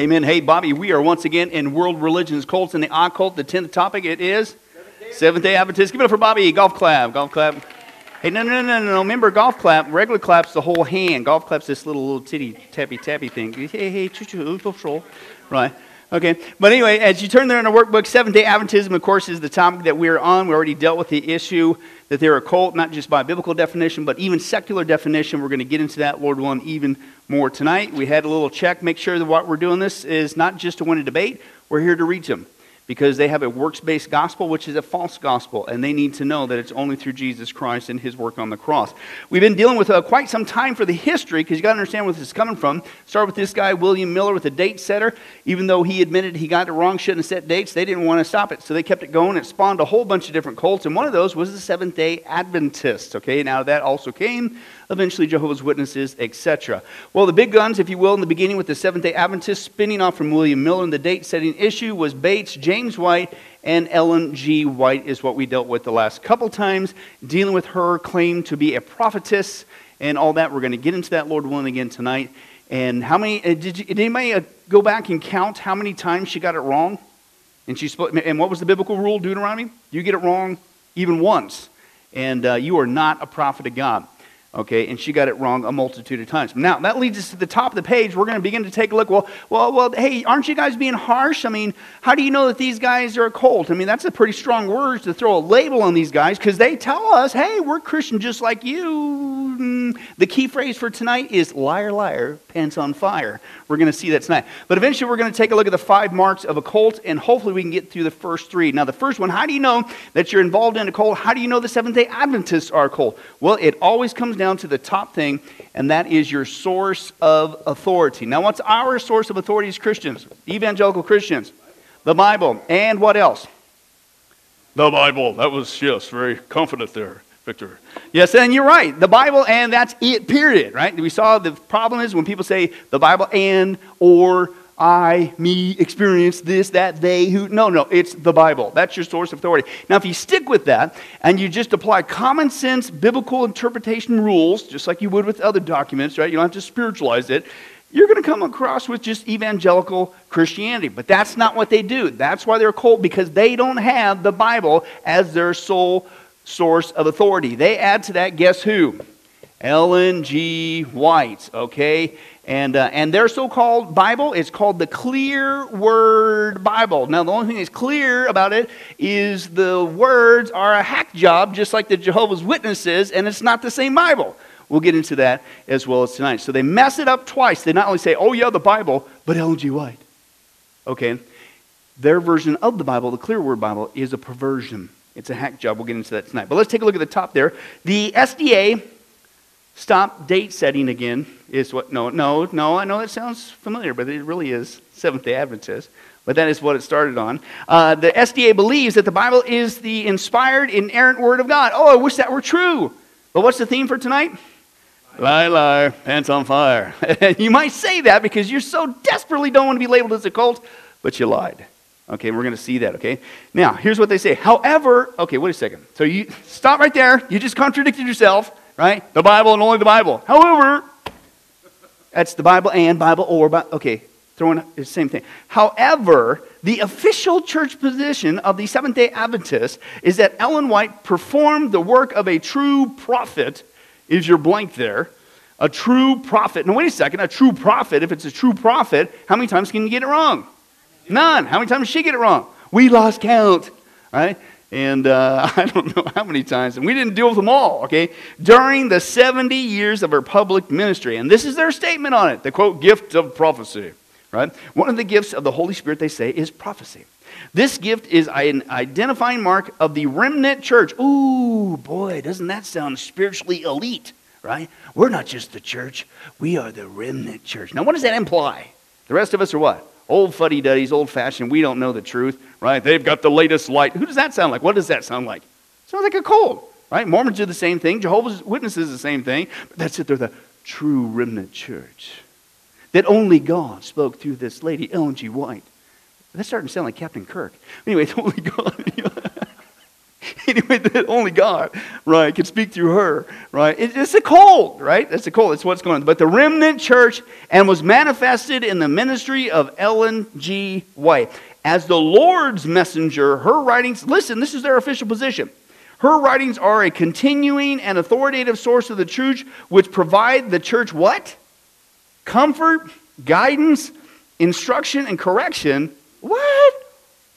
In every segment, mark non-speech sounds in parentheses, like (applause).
Amen. Hey, Bobby, we are once again in world religions, cults, and the occult. The 10th topic, it is Seventh day Adventist. Give it up for Bobby. Golf clap. Golf clap. Hey, no, no, no, no, no. Remember, golf clap, regular clap's the whole hand. Golf clap's this little, little titty, tappy, tappy thing. Hey, hey, choo, choo, right. Okay, but anyway, as you turn there in the workbook, Seventh day Adventism, of course, is the topic that we're on. We already dealt with the issue that they're a cult, not just by biblical definition, but even secular definition. We're going to get into that, Lord willing, even more tonight. We had a little check, make sure that what we're doing this is not just to win a debate, we're here to reach them because they have a works based gospel, which is a false gospel, and they need to know that it's only through Jesus Christ and his work on the cross. We've been dealing with uh, quite some time for the history because you got to understand where this is coming from. Start with this guy, William Miller, with a date setter. Even though he admitted he got it wrong, shouldn't have set dates, they didn't want to stop it. So they kept it going. It spawned a whole bunch of different cults, and one of those was the Seventh day Adventists. Okay, now that also came eventually Jehovah's Witnesses, etc. Well, the big guns, if you will, in the beginning with the Seventh day Adventists, spinning off from William Miller, and the date setting issue was Bates, James White, and Ellen G. White, is what we dealt with the last couple times, dealing with her claim to be a prophetess and all that. We're going to get into that, Lord willing, again tonight. And how many, uh, did, you, did anybody uh, go back and count how many times she got it wrong? And, she, and what was the biblical rule, Deuteronomy? You get it wrong even once, and uh, you are not a prophet of God. Okay, and she got it wrong a multitude of times. Now, that leads us to the top of the page. We're going to begin to take a look. Well, well, well, hey, aren't you guys being harsh? I mean, how do you know that these guys are a cult? I mean, that's a pretty strong word to throw a label on these guys because they tell us, hey, we're Christian just like you. Mm, the key phrase for tonight is liar, liar, pants on fire. We're going to see that tonight. But eventually, we're going to take a look at the five marks of a cult, and hopefully, we can get through the first three. Now, the first one, how do you know that you're involved in a cult? How do you know the Seventh day Adventists are a cult? Well, it always comes down to the top thing, and that is your source of authority. Now, what's our source of authority as Christians, evangelical Christians? The Bible. And what else? The Bible. That was, yes, very confident there. Victor. Yes, and you're right. The Bible, and that's it, period, right? We saw the problem is when people say the Bible and, or, I, me, experience this, that, they, who. No, no, it's the Bible. That's your source of authority. Now, if you stick with that and you just apply common sense biblical interpretation rules, just like you would with other documents, right? You don't have to spiritualize it. You're going to come across with just evangelical Christianity. But that's not what they do. That's why they're cold, because they don't have the Bible as their sole source of authority. They add to that, guess who? Ellen G. White, okay? And, uh, and their so called Bible is called the Clear Word Bible. Now, the only thing that's clear about it is the words are a hack job, just like the Jehovah's Witnesses, and it's not the same Bible. We'll get into that as well as tonight. So they mess it up twice. They not only say, oh, yeah, the Bible, but Ellen G. White. Okay? Their version of the Bible, the Clear Word Bible, is a perversion. It's a hack job. We'll get into that tonight. But let's take a look at the top there. The SDA stop date setting again is what? No, no, no. I know that sounds familiar, but it really is Seventh day Adventist. But that is what it started on. Uh, the SDA believes that the Bible is the inspired, inerrant Word of God. Oh, I wish that were true. But what's the theme for tonight? Lie, lie, pants on fire. (laughs) you might say that because you so desperately don't want to be labeled as a cult, but you lied. Okay, we're going to see that, okay? Now, here's what they say. However, okay, wait a second. So you stop right there. You just contradicted yourself, right? The Bible and only the Bible. However, that's the Bible and Bible or, okay, throwing the same thing. However, the official church position of the Seventh day Adventists is that Ellen White performed the work of a true prophet. Is your blank there? A true prophet. Now, wait a second. A true prophet, if it's a true prophet, how many times can you get it wrong? None. How many times did she get it wrong? We lost count, right? And uh, (laughs) I don't know how many times. And we didn't deal with them all, okay? During the 70 years of her public ministry. And this is their statement on it the quote, gift of prophecy, right? One of the gifts of the Holy Spirit, they say, is prophecy. This gift is an identifying mark of the remnant church. Ooh, boy, doesn't that sound spiritually elite, right? We're not just the church, we are the remnant church. Now, what does that imply? The rest of us are what? Old fuddy duddies, old fashioned. We don't know the truth, right? They've got the latest light. Who does that sound like? What does that sound like? Sounds like a cult, right? Mormons do the same thing. Jehovah's Witnesses the same thing. But that's it. They're the true remnant church. That only God spoke through this lady, Ellen G. White. That's starting to sound like Captain Kirk. Anyway, it's (laughs) only God. (laughs) anyway, that only God, right, can speak through her, right? It, it's a cult, right? That's a cult. That's what's going on. But the remnant church and was manifested in the ministry of Ellen G. White. As the Lord's messenger, her writings, listen, this is their official position. Her writings are a continuing and authoritative source of the truth, which provide the church what? Comfort, guidance, instruction, and correction. What?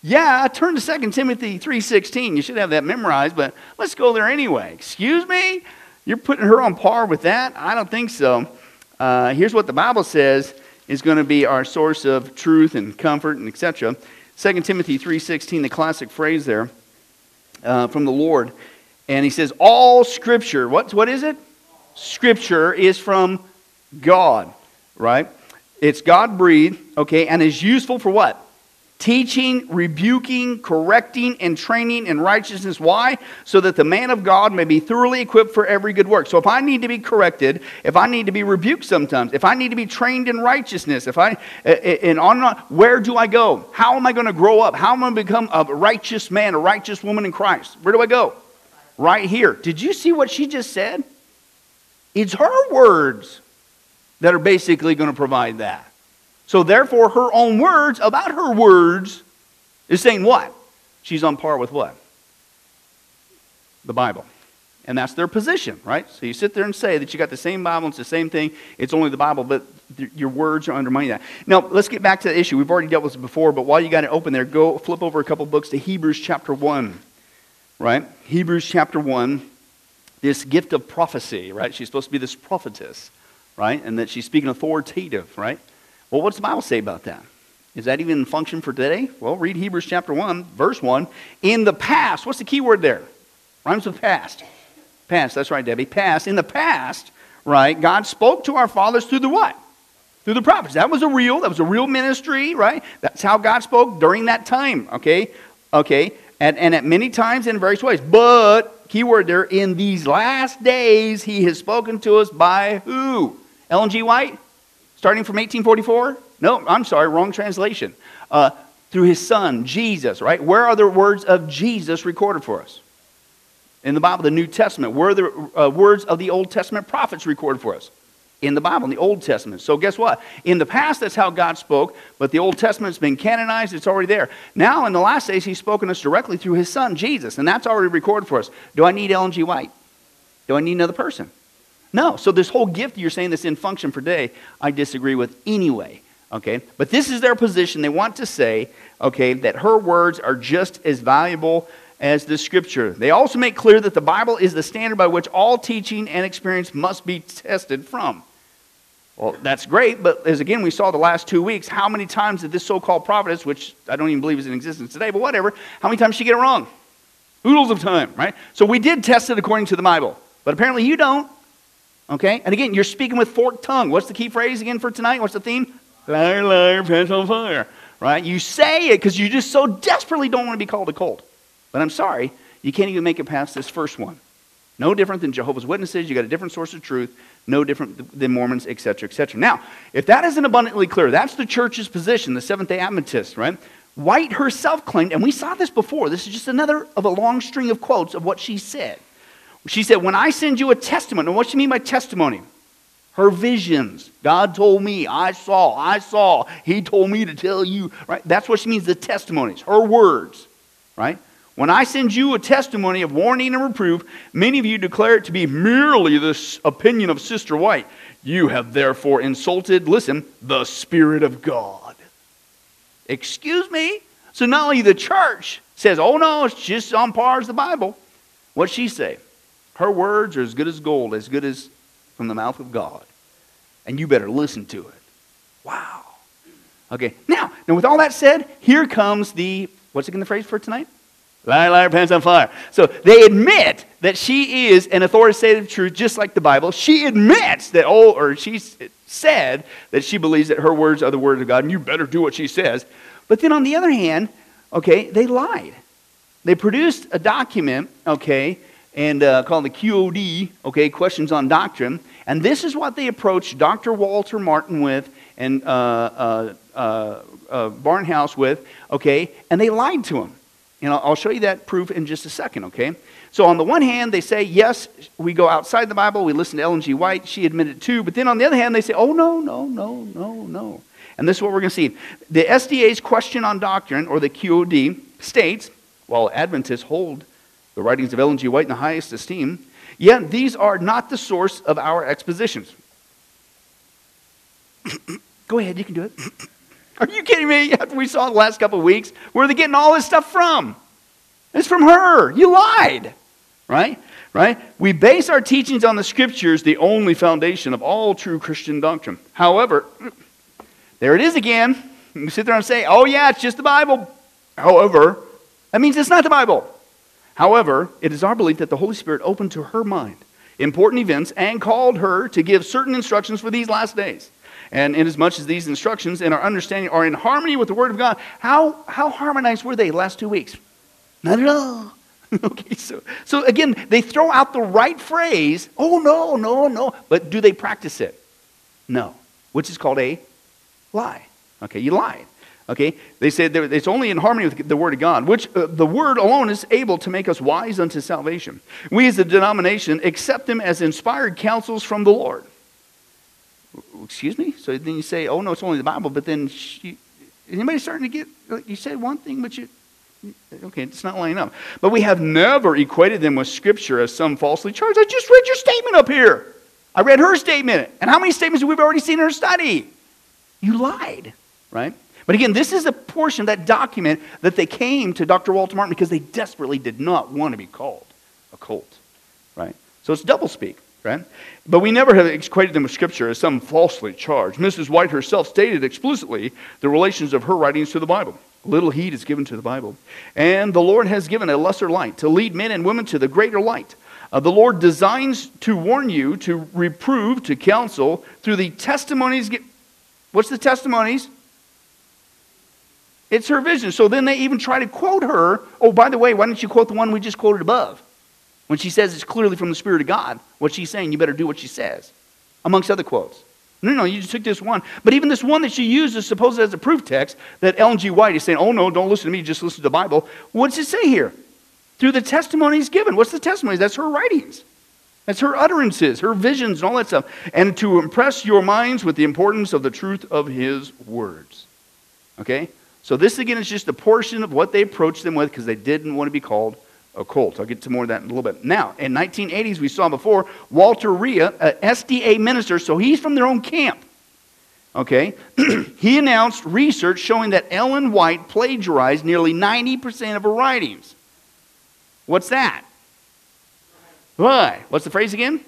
Yeah, I turn to 2 Timothy 3.16. You should have that memorized, but let's go there anyway. Excuse me? You're putting her on par with that? I don't think so. Uh, here's what the Bible says is going to be our source of truth and comfort and etc. 2 Timothy 3.16, the classic phrase there uh, from the Lord. And he says, all scripture, what, what is it? Scripture is from God, right? It's God breathed, okay, and is useful for what? Teaching, rebuking, correcting, and training in righteousness. Why? So that the man of God may be thoroughly equipped for every good work. So if I need to be corrected, if I need to be rebuked sometimes, if I need to be trained in righteousness, if I, eh, eh, and on and on, where do I go? How am I going to grow up? How am I going to become a righteous man, a righteous woman in Christ? Where do I go? Right here. Did you see what she just said? It's her words that are basically going to provide that. So therefore, her own words about her words is saying what? She's on par with what? The Bible. And that's their position, right? So you sit there and say that you got the same Bible, it's the same thing, it's only the Bible, but th- your words are undermining that. Now, let's get back to the issue. We've already dealt with this before, but while you got it open there, go flip over a couple books to Hebrews chapter 1, right? Hebrews chapter 1, this gift of prophecy, right? She's supposed to be this prophetess, right? And that she's speaking authoritative, right? Well, what's the Bible say about that? Is that even in function for today? Well, read Hebrews chapter 1, verse 1. In the past, what's the key word there? Rhymes with past. Past, that's right, Debbie. Past. In the past, right, God spoke to our fathers through the what? Through the prophets. That was a real, that was a real ministry, right? That's how God spoke during that time, okay? Okay. And, and at many times in various ways. But, key word there, in these last days, he has spoken to us by who? Ellen G. White? Starting from 1844? No, I'm sorry, wrong translation. Uh, through his son, Jesus, right? Where are the words of Jesus recorded for us? In the Bible, the New Testament. Where are the uh, words of the Old Testament prophets recorded for us? In the Bible, in the Old Testament. So, guess what? In the past, that's how God spoke, but the Old Testament's been canonized, it's already there. Now, in the last days, He's spoken to us directly through His Son, Jesus, and that's already recorded for us. Do I need Ellen G. White? Do I need another person? No. So this whole gift you're saying that's in function for today, I disagree with anyway. Okay? But this is their position. They want to say, okay, that her words are just as valuable as the scripture. They also make clear that the Bible is the standard by which all teaching and experience must be tested from. Well, that's great, but as again we saw the last two weeks, how many times did this so called prophetess, which I don't even believe is in existence today, but whatever, how many times did she get it wrong? Oodles of time, right? So we did test it according to the Bible, but apparently you don't. Okay? And again, you're speaking with forked tongue. What's the key phrase again for tonight? What's the theme? Liar, liar, pants on fire. Right? You say it because you just so desperately don't want to be called a cult. But I'm sorry, you can't even make it past this first one. No different than Jehovah's Witnesses. You got a different source of truth. No different than Mormons, etc., etc. Now, if that isn't abundantly clear, that's the church's position, the Seventh day Adventist, right? White herself claimed, and we saw this before, this is just another of a long string of quotes of what she said. She said, When I send you a testimony, and what she mean by testimony? Her visions. God told me, I saw, I saw. He told me to tell you. Right? That's what she means, the testimonies, her words. Right? When I send you a testimony of warning and reproof, many of you declare it to be merely the opinion of Sister White. You have therefore insulted, listen, the Spirit of God. Excuse me? So not only the church says, oh no, it's just on par as the Bible. What's she say? Her words are as good as gold, as good as from the mouth of God. And you better listen to it. Wow. Okay, now, now with all that said, here comes the, what's it in the phrase for tonight? Liar, liar, pants on fire. So they admit that she is an authoritative truth, just like the Bible. She admits that, oh, or she said that she believes that her words are the words of God, and you better do what she says. But then on the other hand, okay, they lied. They produced a document, okay, and uh, called the QOD, okay, Questions on Doctrine. And this is what they approached Dr. Walter Martin with and uh, uh, uh, uh, Barnhouse with, okay, and they lied to him. And I'll, I'll show you that proof in just a second, okay? So, on the one hand, they say, yes, we go outside the Bible, we listen to Ellen G. White, she admitted too. But then on the other hand, they say, oh, no, no, no, no, no. And this is what we're going to see. The SDA's question on doctrine, or the QOD, states, while Adventists hold the writings of Ellen G. White in the highest esteem, yet these are not the source of our expositions. (coughs) Go ahead, you can do it. (coughs) Are you kidding me? (laughs) After we saw the last couple of weeks, where are they getting all this stuff from? It's from her. You lied. Right? Right? We base our teachings on the scriptures, the only foundation of all true Christian doctrine. However, (coughs) there it is again. You sit there and say, oh, yeah, it's just the Bible. However, that means it's not the Bible. However, it is our belief that the Holy Spirit opened to her mind important events and called her to give certain instructions for these last days. And inasmuch as these instructions and our understanding are in harmony with the Word of God, how, how harmonized were they the last two weeks? Not at all. (laughs) okay, so, so again, they throw out the right phrase. Oh, no, no, no. But do they practice it? No. Which is called a lie. Okay, you lied. Okay, they said it's only in harmony with the Word of God, which uh, the Word alone is able to make us wise unto salvation. We as a denomination accept them as inspired counsels from the Lord. Excuse me? So then you say, oh no, it's only the Bible, but then she, anybody starting to get, you said one thing, but you, okay, it's not lining up. But we have never equated them with Scripture as some falsely charged. I just read your statement up here. I read her statement. And how many statements have we already seen in her study? You lied, right? But again, this is a portion of that document that they came to Dr. Walter Martin because they desperately did not want to be called a cult, right? So it's doublespeak, right? But we never have equated them with Scripture as some falsely charged. Mrs. White herself stated explicitly the relations of her writings to the Bible. Little heed is given to the Bible. And the Lord has given a lesser light to lead men and women to the greater light. Uh, the Lord designs to warn you, to reprove, to counsel through the testimonies. What's the testimonies? It's her vision. So then they even try to quote her. Oh, by the way, why don't you quote the one we just quoted above? When she says it's clearly from the Spirit of God, what she's saying, you better do what she says, amongst other quotes. No, no, you just took this one. But even this one that she uses, supposed as a proof text, that Ellen G. White is saying, oh no, don't listen to me, just listen to the Bible. What's it say here? Through the testimonies given. What's the testimonies? That's her writings. That's her utterances, her visions, and all that stuff. And to impress your minds with the importance of the truth of his words. Okay? So, this again is just a portion of what they approached them with because they didn't want to be called a cult. I'll get to more of that in a little bit. Now, in 1980s, we saw before, Walter Rea, a SDA minister, so he's from their own camp. Okay? (clears throat) he announced research showing that Ellen White plagiarized nearly 90% of her writings. What's that? Why? What's the phrase again?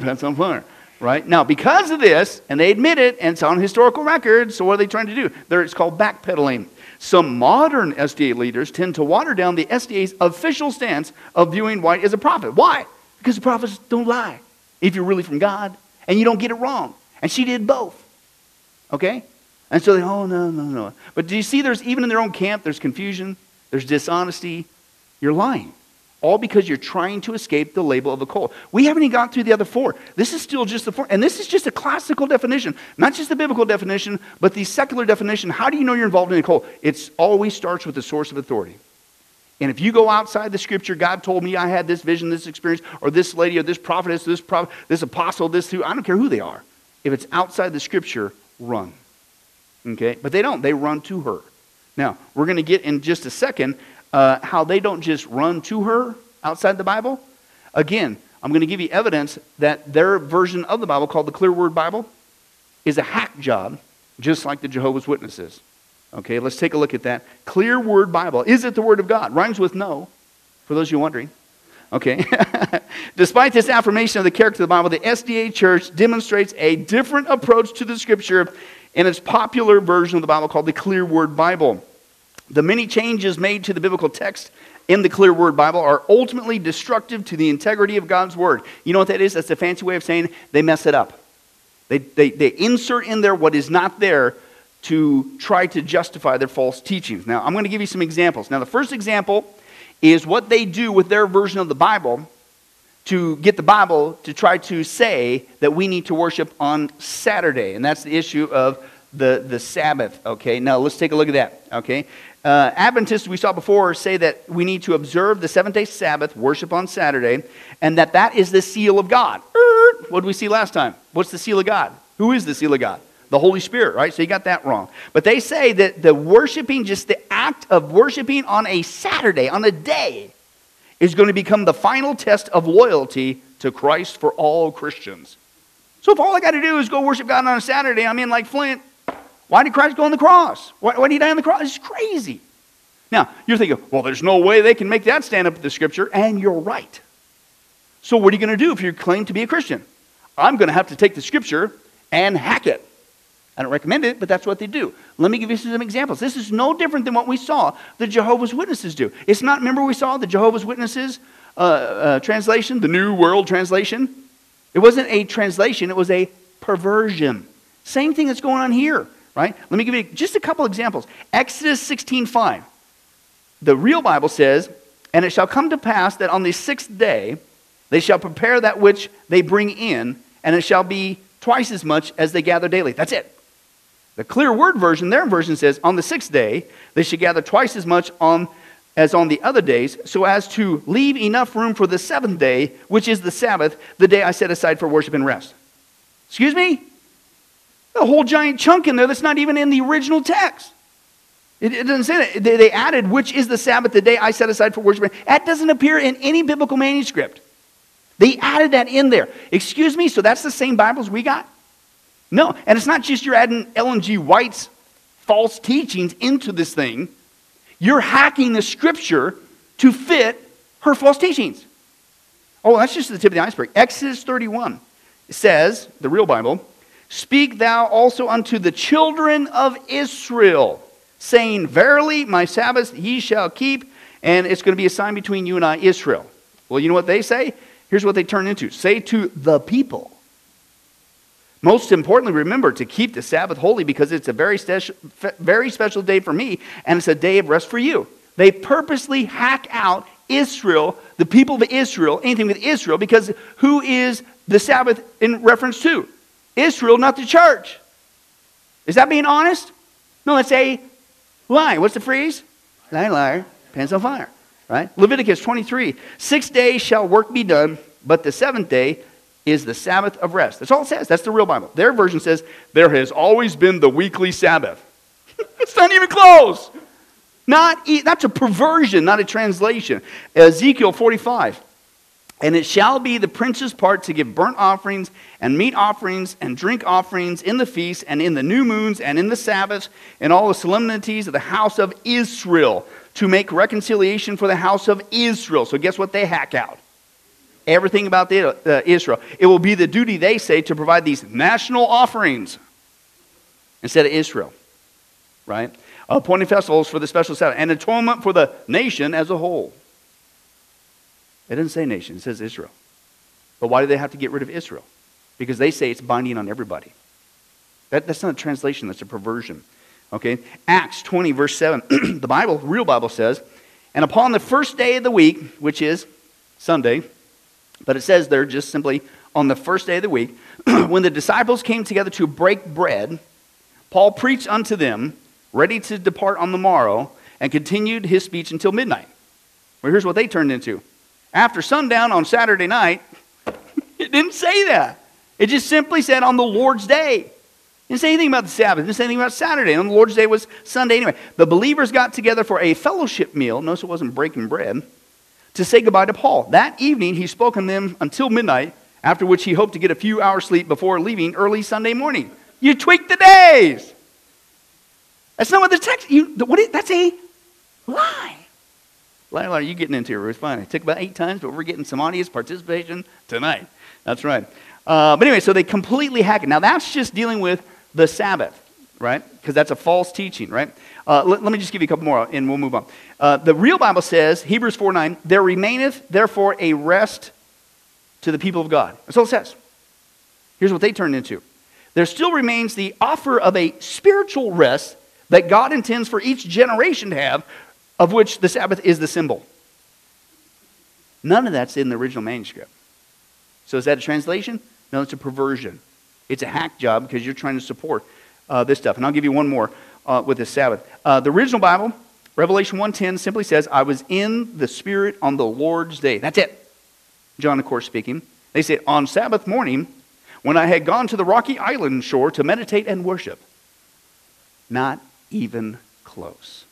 To put some fire right? Now, because of this, and they admit it, and it's on historical record, so what are they trying to do? They're, it's called backpedaling. Some modern SDA leaders tend to water down the SDA's official stance of viewing White as a prophet. Why? Because the prophets don't lie if you're really from God, and you don't get it wrong. And she did both. Okay? And so they, oh, no, no, no. But do you see there's, even in their own camp, there's confusion, there's dishonesty. You're lying all because you're trying to escape the label of a cult. We haven't even got through the other four. This is still just the four. And this is just a classical definition, not just the biblical definition, but the secular definition. How do you know you're involved in a cult? It always starts with the source of authority. And if you go outside the scripture, God told me I had this vision, this experience, or this lady, or this prophetess, this prophet, this apostle, this who, I don't care who they are. If it's outside the scripture, run. Okay? But they don't. They run to her. Now, we're going to get in just a second uh, how they don't just run to her outside the Bible. Again, I'm going to give you evidence that their version of the Bible, called the Clear Word Bible, is a hack job, just like the Jehovah's Witnesses. Okay, let's take a look at that. Clear Word Bible. Is it the Word of God? Rhymes with no, for those of you wondering. Okay. (laughs) Despite this affirmation of the character of the Bible, the SDA Church demonstrates a different approach to the Scripture in its popular version of the Bible called the Clear Word Bible. The many changes made to the biblical text in the Clear Word Bible are ultimately destructive to the integrity of God's Word. You know what that is? That's a fancy way of saying they mess it up. They, they, they insert in there what is not there to try to justify their false teachings. Now, I'm going to give you some examples. Now, the first example is what they do with their version of the Bible to get the Bible to try to say that we need to worship on Saturday. And that's the issue of the, the Sabbath, okay? Now let's take a look at that, okay? Uh, Adventists, we saw before, say that we need to observe the seventh day Sabbath, worship on Saturday, and that that is the seal of God. Er, what did we see last time? What's the seal of God? Who is the seal of God? The Holy Spirit, right? So you got that wrong. But they say that the worshiping, just the act of worshiping on a Saturday, on a day, is going to become the final test of loyalty to Christ for all Christians. So if all I got to do is go worship God on a Saturday, I'm in like Flint, why did Christ go on the cross? Why, why did he die on the cross? It's crazy. Now, you're thinking, well, there's no way they can make that stand up to the scripture, and you're right. So, what are you going to do if you claim to be a Christian? I'm going to have to take the scripture and hack it. I don't recommend it, but that's what they do. Let me give you some examples. This is no different than what we saw the Jehovah's Witnesses do. It's not, remember, we saw the Jehovah's Witnesses uh, uh, translation, the New World Translation? It wasn't a translation, it was a perversion. Same thing that's going on here right? Let me give you just a couple examples. Exodus 16:5. The real Bible says, "And it shall come to pass that on the sixth day they shall prepare that which they bring in, and it shall be twice as much as they gather daily." That's it. The clear word version, their version says, "On the sixth day they should gather twice as much on as on the other days, so as to leave enough room for the seventh day, which is the Sabbath, the day I set aside for worship and rest." Excuse me? A whole giant chunk in there that's not even in the original text. It, it doesn't say that. They, they, added, which is the Sabbath, the day I set aside for worship. That doesn't appear in any biblical manuscript. They added that in there. Excuse me, so that's the same Bibles we got? No, and it's not just you're adding Ellen G. White's false teachings into this thing. You're hacking the scripture to fit her false teachings. Oh, that's just the tip of the iceberg. Exodus 31 says, the real Bible, Speak thou also unto the children of Israel, saying, Verily, my Sabbath ye shall keep, and it's going to be a sign between you and I, Israel. Well, you know what they say? Here's what they turn into say to the people. Most importantly, remember to keep the Sabbath holy because it's a very, special, very special day for me, and it's a day of rest for you. They purposely hack out Israel, the people of Israel, anything with Israel, because who is the Sabbath in reference to? Israel, not the church. Is that being honest? No, it's a lie. What's the phrase? Lie, liar, pants on fire. Right? Leviticus 23 Six days shall work be done, but the seventh day is the Sabbath of rest. That's all it says. That's the real Bible. Their version says, There has always been the weekly Sabbath. (laughs) it's not even close. Not, that's a perversion, not a translation. Ezekiel 45. And it shall be the prince's part to give burnt offerings and meat offerings and drink offerings in the feasts and in the new moons and in the Sabbaths and all the solemnities of the house of Israel to make reconciliation for the house of Israel. So, guess what they hack out? Everything about the, uh, Israel. It will be the duty, they say, to provide these national offerings instead of Israel, right? Appointing festivals for the special Sabbath and atonement for the nation as a whole. It doesn't say nation, it says Israel. But why do they have to get rid of Israel? Because they say it's binding on everybody. That, that's not a translation, that's a perversion. Okay? Acts 20, verse 7. (clears throat) the Bible, real Bible says, And upon the first day of the week, which is Sunday, but it says there just simply on the first day of the week, (clears throat) when the disciples came together to break bread, Paul preached unto them, ready to depart on the morrow, and continued his speech until midnight. Well, here's what they turned into after sundown on Saturday night. (laughs) it didn't say that. It just simply said on the Lord's day. It didn't say anything about the Sabbath. It didn't say anything about Saturday. And the Lord's day was Sunday anyway. The believers got together for a fellowship meal. Notice it wasn't breaking bread. To say goodbye to Paul. That evening, he spoke to them until midnight, after which he hoped to get a few hours sleep before leaving early Sunday morning. You tweak the days. That's not what the text. You, what, that's a lie. Lila, are you getting into it, Ruth? Fine. It took about eight times, but we're getting some audience participation tonight. That's right. Uh, but anyway, so they completely hack it. Now, that's just dealing with the Sabbath, right? Because that's a false teaching, right? Uh, let, let, me just give you a couple more, and we'll move on. Uh, the real Bible says, Hebrews 4 9, there remaineth therefore a rest to the people of God. That's all it says. Here's what they turned into there still remains the offer of a spiritual rest that God intends for each generation to have of which the Sabbath is the symbol. None of that's in the original manuscript. So is that a translation? No, it's a perversion. It's a hack job because you're trying to support uh, this stuff. And I'll give you one more uh, with the Sabbath. Uh, the original Bible Revelation 1:10 simply says, "I was in the Spirit on the Lord's day." That's it. John, of course, speaking. They say, "On Sabbath morning, when I had gone to the rocky island shore to meditate and worship." Not even close.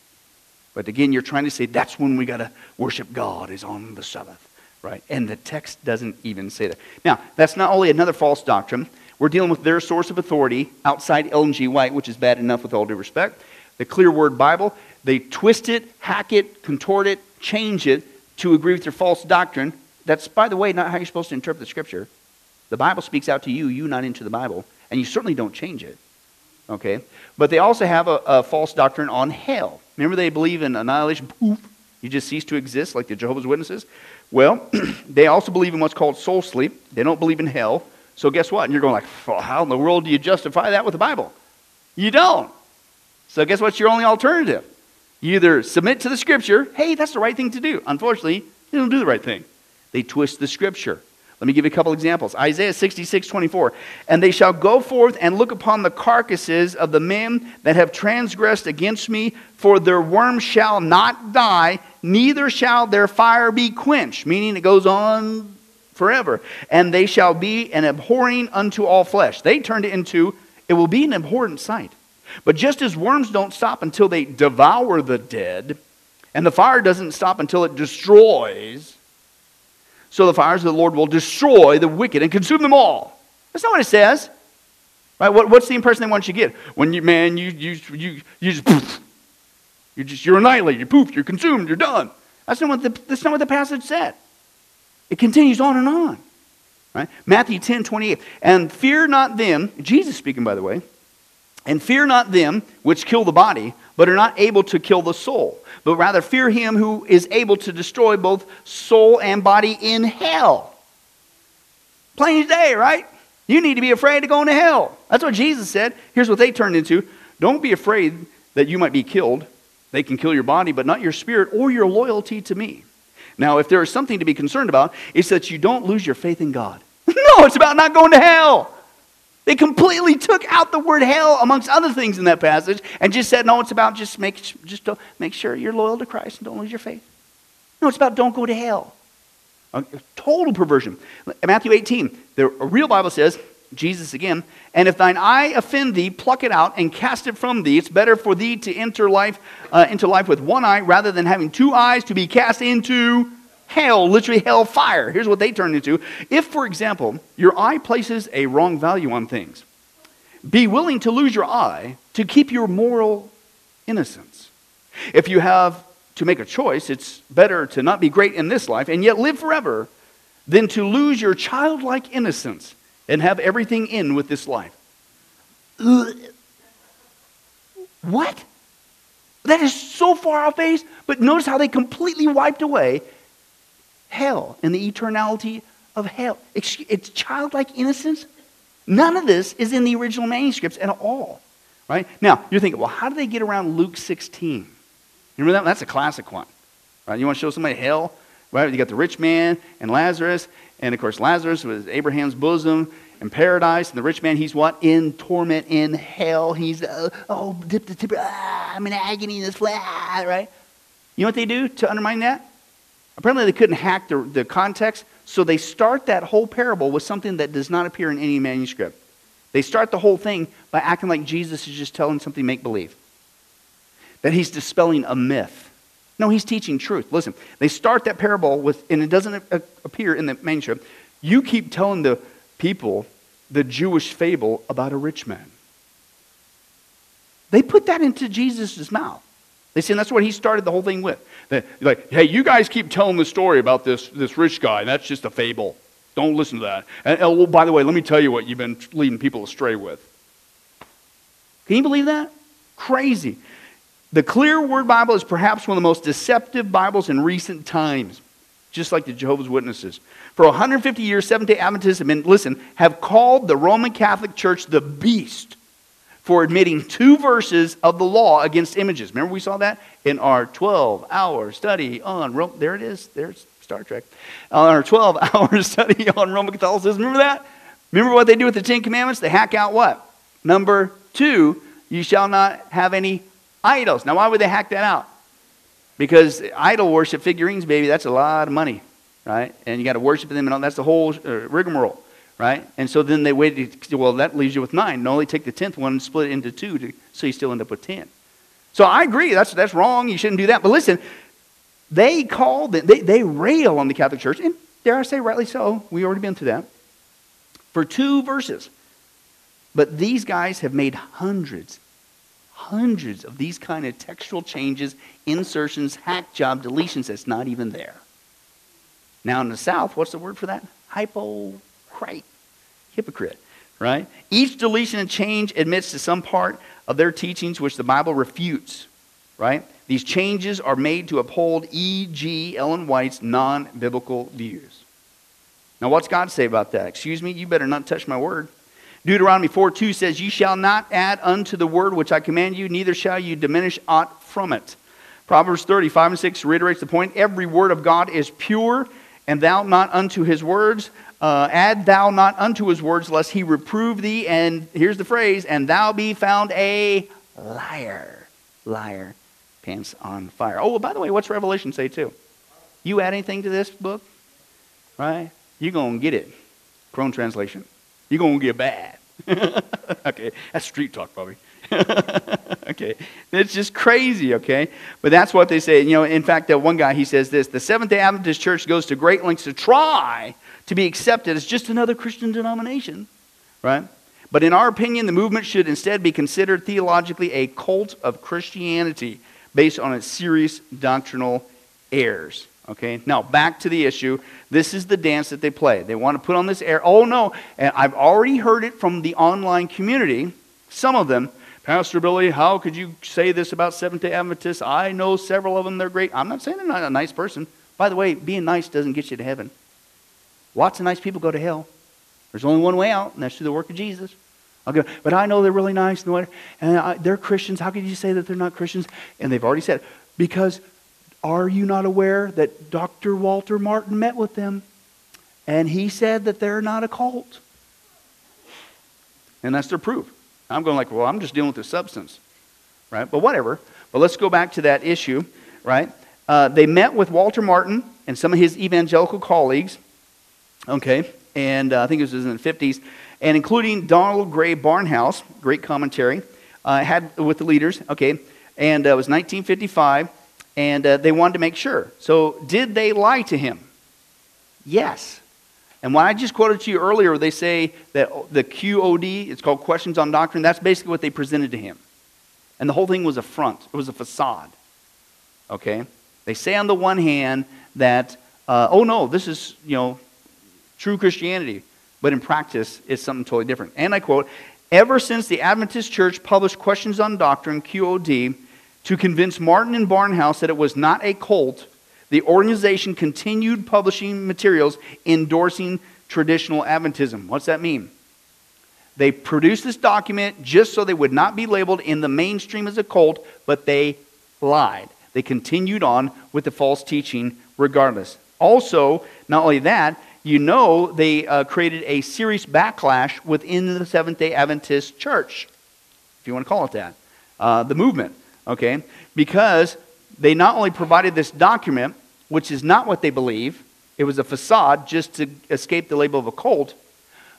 But again, you're trying to say that's when we got to worship God is on the Sabbath, right? And the text doesn't even say that. Now, that's not only another false doctrine. We're dealing with their source of authority outside Ellen G. White, which is bad enough with all due respect. The Clear Word Bible, they twist it, hack it, contort it, change it to agree with their false doctrine. That's, by the way, not how you're supposed to interpret the Scripture. The Bible speaks out to you, you not into the Bible, and you certainly don't change it. Okay? But they also have a, a false doctrine on hell. Remember, they believe in annihilation, poof, you just cease to exist, like the Jehovah's Witnesses? Well, (clears throat) they also believe in what's called soul sleep. They don't believe in hell. So guess what? And you're going like, well, how in the world do you justify that with the Bible? You don't. So guess what's your only alternative? You either submit to the scripture, hey, that's the right thing to do. Unfortunately, they don't do the right thing. They twist the scripture. Let me give you a couple examples. Isaiah 66, 24. And they shall go forth and look upon the carcasses of the men that have transgressed against me, for their worm shall not die, neither shall their fire be quenched. Meaning it goes on forever. And they shall be an abhorring unto all flesh. They turned it into, it will be an abhorrent sight. But just as worms don't stop until they devour the dead, and the fire doesn't stop until it destroys, so the fires of the Lord will destroy the wicked and consume them all. That's not what it says. Right? What, what's the impression they want you to get? When you, man, you, you, you, you just, poof, you're just, you're annihilated, you're poof, you're consumed, you're done. That's not what the, that's not what the passage said. It continues on and on. Right? Matthew 10, 28. And fear not them, Jesus speaking, by the way, and fear not them which kill the body, but are not able to kill the soul, but rather fear him who is able to destroy both soul and body in hell. Plain as day, right? You need to be afraid of going to hell. That's what Jesus said. Here's what they turned into Don't be afraid that you might be killed. They can kill your body, but not your spirit or your loyalty to me. Now, if there is something to be concerned about, it's that you don't lose your faith in God. (laughs) no, it's about not going to hell. They completely took out the word hell amongst other things in that passage and just said, no, it's about just make, just make sure you're loyal to Christ and don't lose your faith. No, it's about don't go to hell. A total perversion. Matthew 18, the real Bible says, Jesus again, and if thine eye offend thee, pluck it out and cast it from thee. It's better for thee to enter life uh, into life with one eye rather than having two eyes to be cast into hell, literally hell fire. Here's what they turn into. If, for example, your eye places a wrong value on things, be willing to lose your eye to keep your moral innocence. If you have to make a choice, it's better to not be great in this life and yet live forever than to lose your childlike innocence and have everything in with this life. What? That is so far off base, but notice how they completely wiped away hell and the eternality of hell. It's childlike innocence. None of this is in the original manuscripts at all. Right? Now, you're thinking, well, how do they get around Luke 16? You remember that? That's a classic one. Right? You want to show somebody hell? Right? You got the rich man and Lazarus, and of course, Lazarus was Abraham's bosom in paradise, and the rich man, he's what? In torment, in hell. He's, uh, oh, dip the tip, ah, I'm in agony in this flesh, right? You know what they do to undermine that? Apparently, they couldn't hack the, the context, so they start that whole parable with something that does not appear in any manuscript. They start the whole thing by acting like Jesus is just telling something make believe, that he's dispelling a myth. No, he's teaching truth. Listen, they start that parable with, and it doesn't appear in the manuscript. You keep telling the people the Jewish fable about a rich man. They put that into Jesus' mouth. They say that's what he started the whole thing with. Like, hey, you guys keep telling the story about this, this rich guy, and that's just a fable. Don't listen to that. And, oh, well, by the way, let me tell you what you've been leading people astray with. Can you believe that? Crazy. The Clear Word Bible is perhaps one of the most deceptive Bibles in recent times, just like the Jehovah's Witnesses. For 150 years, Seventh day Adventists have been, listen, have called the Roman Catholic Church the beast for admitting two verses of the law against images. Remember, we saw that in our 12 hour study on Rome. There it is. There's Star Trek. On our 12 hour (laughs) study on Roman Catholicism. Remember that? Remember what they do with the Ten Commandments? They hack out what? Number two, you shall not have any idols. Now, why would they hack that out? Because idol worship figurines, baby, that's a lot of money, right? And you got to worship them, and all, that's the whole uh, rigmarole, right? And so then they waited. Well, that leaves you with nine. No, only take the tenth one and split it into two, to, so you still end up with ten. So I agree. That's that's wrong. You shouldn't do that. But listen, they call them, they, they rail on the Catholic Church, and dare I say, rightly so. We already been through that for two verses. But these guys have made hundreds, hundreds of these kind of textual changes, insertions, hack job, deletions that's not even there. Now in the South, what's the word for that? Hypocrite. Hypocrite, right? Each deletion and change admits to some part of their teachings which the Bible refutes, right? These changes are made to uphold E.G. Ellen White's non biblical views. Now, what's God say about that? Excuse me, you better not touch my word. Deuteronomy 4 2 says, You shall not add unto the word which I command you, neither shall you diminish aught from it. Proverbs 35 and 6 reiterates the point every word of God is pure, and thou not unto his words. Uh, add thou not unto his words, lest he reprove thee. And here's the phrase, and thou be found a liar. Liar. Pants on fire. Oh, well, by the way, what's Revelation say too? You add anything to this book? Right? You're going to get it. Crone translation. You're going to get bad. (laughs) okay, that's street talk, Bobby. (laughs) okay, it's just crazy, okay? But that's what they say. You know, in fact, that one guy, he says this the Seventh day Adventist Church goes to great lengths to try to be accepted as just another Christian denomination, right? But in our opinion, the movement should instead be considered theologically a cult of Christianity based on its serious doctrinal errors. Okay, now back to the issue. This is the dance that they play. They want to put on this air. Oh no, and I've already heard it from the online community, some of them. Pastor Billy, how could you say this about Seventh day Adventists? I know several of them, they're great. I'm not saying they're not a nice person. By the way, being nice doesn't get you to heaven. Lots of nice people go to hell. There's only one way out, and that's through the work of Jesus. Okay, but I know they're really nice and, and they're Christians. How could you say that they're not Christians? And they've already said, because are you not aware that Dr. Walter Martin met with them and he said that they're not a cult? And that's their proof. I'm going like, well, I'm just dealing with the substance, right? But whatever. But let's go back to that issue, right? Uh, they met with Walter Martin and some of his evangelical colleagues, okay, and uh, I think it was in the 50s, and including Donald Grey Barnhouse, great commentary, uh, had with the leaders, okay, and uh, it was 1955 and uh, they wanted to make sure. So, did they lie to him? Yes. And when I just quoted to you earlier, they say that the QOD, it's called Questions on Doctrine, that's basically what they presented to him. And the whole thing was a front, it was a facade. Okay? They say on the one hand that, uh, oh no, this is, you know, true Christianity. But in practice, it's something totally different. And I quote, ever since the Adventist Church published Questions on Doctrine, QOD, to convince Martin and Barnhouse that it was not a cult, the organization continued publishing materials endorsing traditional Adventism. What's that mean? They produced this document just so they would not be labeled in the mainstream as a cult, but they lied. They continued on with the false teaching regardless. Also, not only that, you know they uh, created a serious backlash within the Seventh day Adventist church, if you want to call it that, uh, the movement okay? Because they not only provided this document, which is not what they believe, it was a facade just to escape the label of a cult,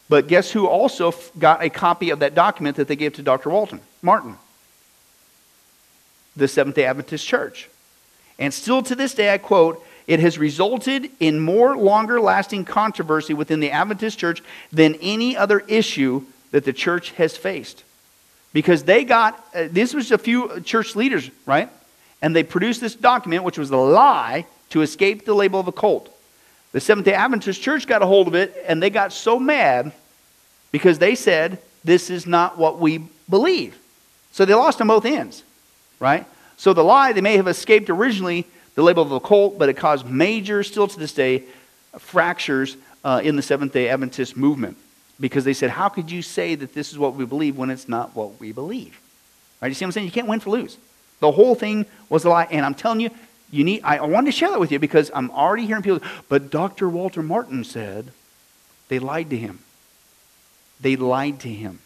but guess who also got a copy of that document that they gave to Dr. Walter? Martin, the Seventh day Adventist Church. And still to this day, I quote, it has resulted in more longer lasting controversy within the Adventist church than any other issue that the church has faced because they got uh, this was a few church leaders, right? And they produced this document, which was a lie to escape the label of a cult. The Seventh day Adventist Church got a hold of it, and they got so mad because they said, This is not what we believe. So they lost on both ends, right? So the lie, they may have escaped originally the label of a cult, but it caused major, still to this day, fractures uh, in the Seventh day Adventist movement because they said, How could you say that this is what we believe when it's not what we believe? Right? You see what I'm saying? You can't win for lose. The whole thing was a lie. And I'm telling you, you need, I wanted to share that with you because I'm already hearing people, but Dr. Walter Martin said they lied to him. They lied to him.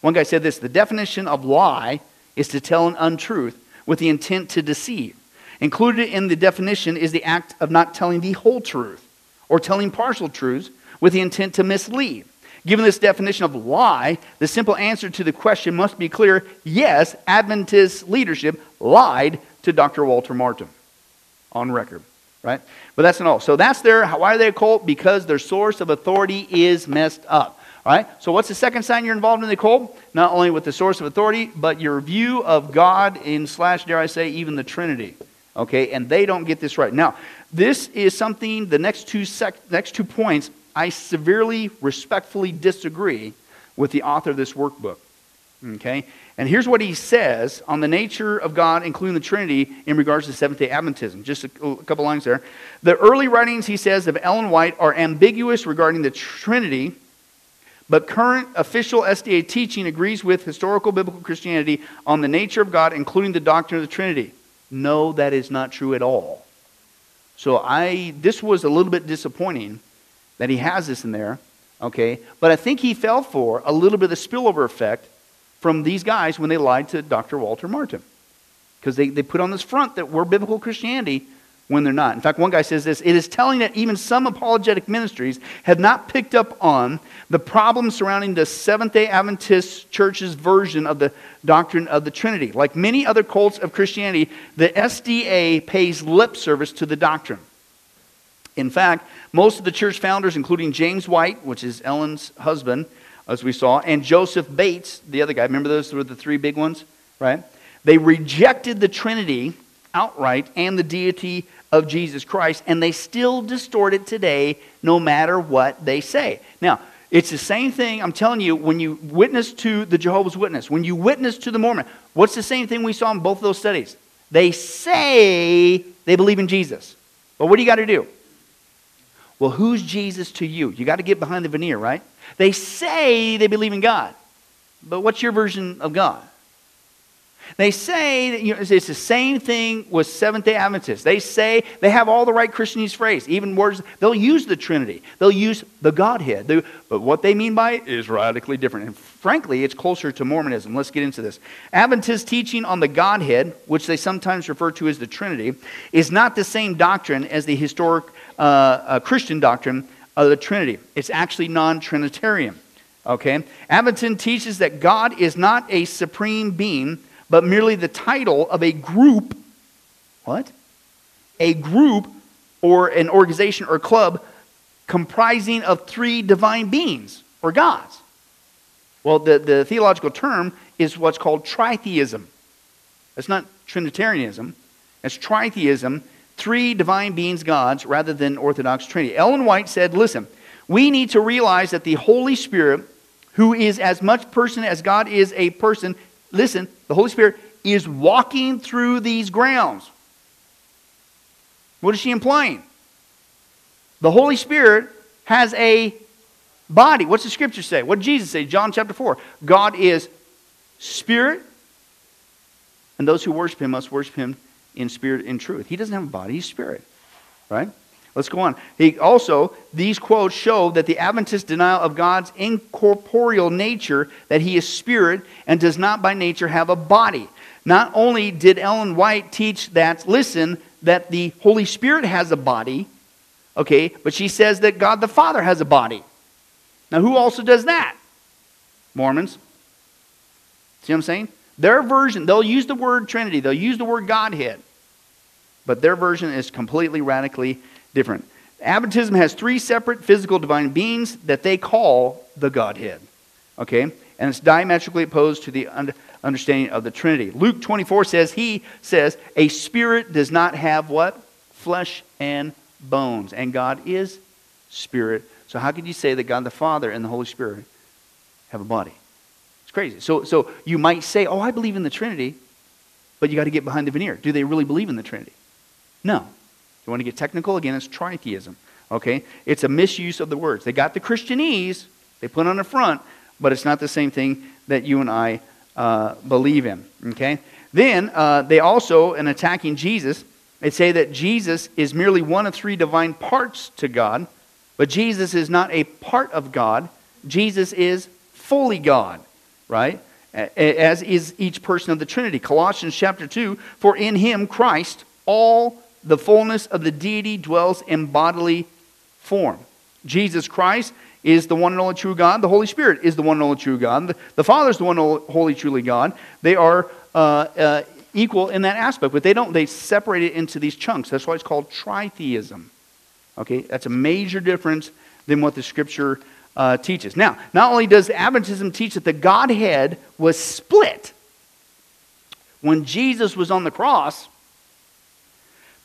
One guy said this the definition of lie is to tell an untruth with the intent to deceive. Included in the definition is the act of not telling the whole truth or telling partial truths with the intent to mislead. Given this definition of lie, the simple answer to the question must be clear yes, Adventist leadership lied to Dr. Walter Martin on record, right? But that's not all. So that's their, why are they a cult? Because their source of authority is messed up. All right? So what's the second sign you're involved in the cult? Not only with the source of authority, but your view of God in slash, dare I say, even the Trinity. Okay? And they don't get this right. Now, this is something, the next two, sec- next two points, I severely, respectfully disagree with the author of this workbook. Okay? And here's what he says on the nature of God, including the Trinity, in regards to Seventh day Adventism. Just a, a couple lines there. The early writings, he says, of Ellen White are ambiguous regarding the Trinity, but current official SDA teaching agrees with historical biblical Christianity on the nature of God, including the doctrine of the Trinity. No, that is not true at all. So I this was a little bit disappointing that he has this in there, okay? But I think he fell for a little bit of the spillover effect from these guys when they lied to Dr. Walter Martin. Because they, they put on this front that we're biblical Christianity when they're not. In fact, one guy says this it is telling that even some apologetic ministries have not picked up on the problem surrounding the Seventh day Adventist Church's version of the doctrine of the Trinity. Like many other cults of Christianity, the SDA pays lip service to the doctrine. In fact, most of the church founders, including James White, which is Ellen's husband, as we saw, and Joseph Bates, the other guy, remember those were the three big ones, right? They rejected the Trinity outright and the deity of Jesus Christ, and they still distort it today no matter what they say. Now, it's the same thing, I'm telling you, when you witness to the Jehovah's Witness, when you witness to the Mormon, what's the same thing we saw in both of those studies? They say they believe in Jesus. But what do you got to do? Well, who's Jesus to you? You got to get behind the veneer, right? They say they believe in God. But what's your version of God? They say that you know, it's the same thing with Seventh day Adventists. They say they have all the right Christianese phrase, even words. They'll use the Trinity, they'll use the Godhead. They, but what they mean by it is radically different. And frankly, it's closer to Mormonism. Let's get into this. Adventist teaching on the Godhead, which they sometimes refer to as the Trinity, is not the same doctrine as the historic uh, Christian doctrine of the Trinity. It's actually non Trinitarian. Okay? Adventist teaches that God is not a supreme being but merely the title of a group. What? A group or an organization or club comprising of three divine beings or gods. Well, the, the theological term is what's called tritheism. It's not Trinitarianism, it's tritheism, three divine beings, gods, rather than Orthodox Trinity. Ellen White said, Listen, we need to realize that the Holy Spirit, who is as much person as God is a person, listen, the Holy Spirit is walking through these grounds. What is she implying? The Holy Spirit has a body. What's the scripture say? What did Jesus say? John chapter 4. God is spirit, and those who worship him must worship him in spirit and truth. He doesn't have a body, he's spirit. Right? Let's go on. He also, these quotes show that the Adventist denial of God's incorporeal nature, that he is spirit and does not by nature have a body. Not only did Ellen White teach that, listen, that the Holy Spirit has a body, okay, but she says that God the Father has a body. Now, who also does that? Mormons. See what I'm saying? Their version, they'll use the word Trinity, they'll use the word Godhead, but their version is completely radically different. Adventism has three separate physical divine beings that they call the Godhead. Okay? And it's diametrically opposed to the understanding of the Trinity. Luke 24 says, He says, a spirit does not have what? Flesh and bones. And God is spirit. So how could you say that God the Father and the Holy Spirit have a body? It's crazy. So, so you might say, Oh, I believe in the Trinity, but you got to get behind the veneer. Do they really believe in the Trinity? No you want to get technical, again, it's tritheism. Okay? It's a misuse of the words. They got the Christianese, they put on the front, but it's not the same thing that you and I uh, believe in. Okay? Then uh, they also, in attacking Jesus, they say that Jesus is merely one of three divine parts to God, but Jesus is not a part of God. Jesus is fully God, right? As is each person of the Trinity. Colossians chapter 2 For in him, Christ, all the fullness of the deity dwells in bodily form. Jesus Christ is the one and only true God. The Holy Spirit is the one and only true God. The, the Father is the one and holy, truly God. They are uh, uh, equal in that aspect, but they don't. They separate it into these chunks. That's why it's called tritheism. Okay, that's a major difference than what the Scripture uh, teaches. Now, not only does Adventism teach that the Godhead was split when Jesus was on the cross,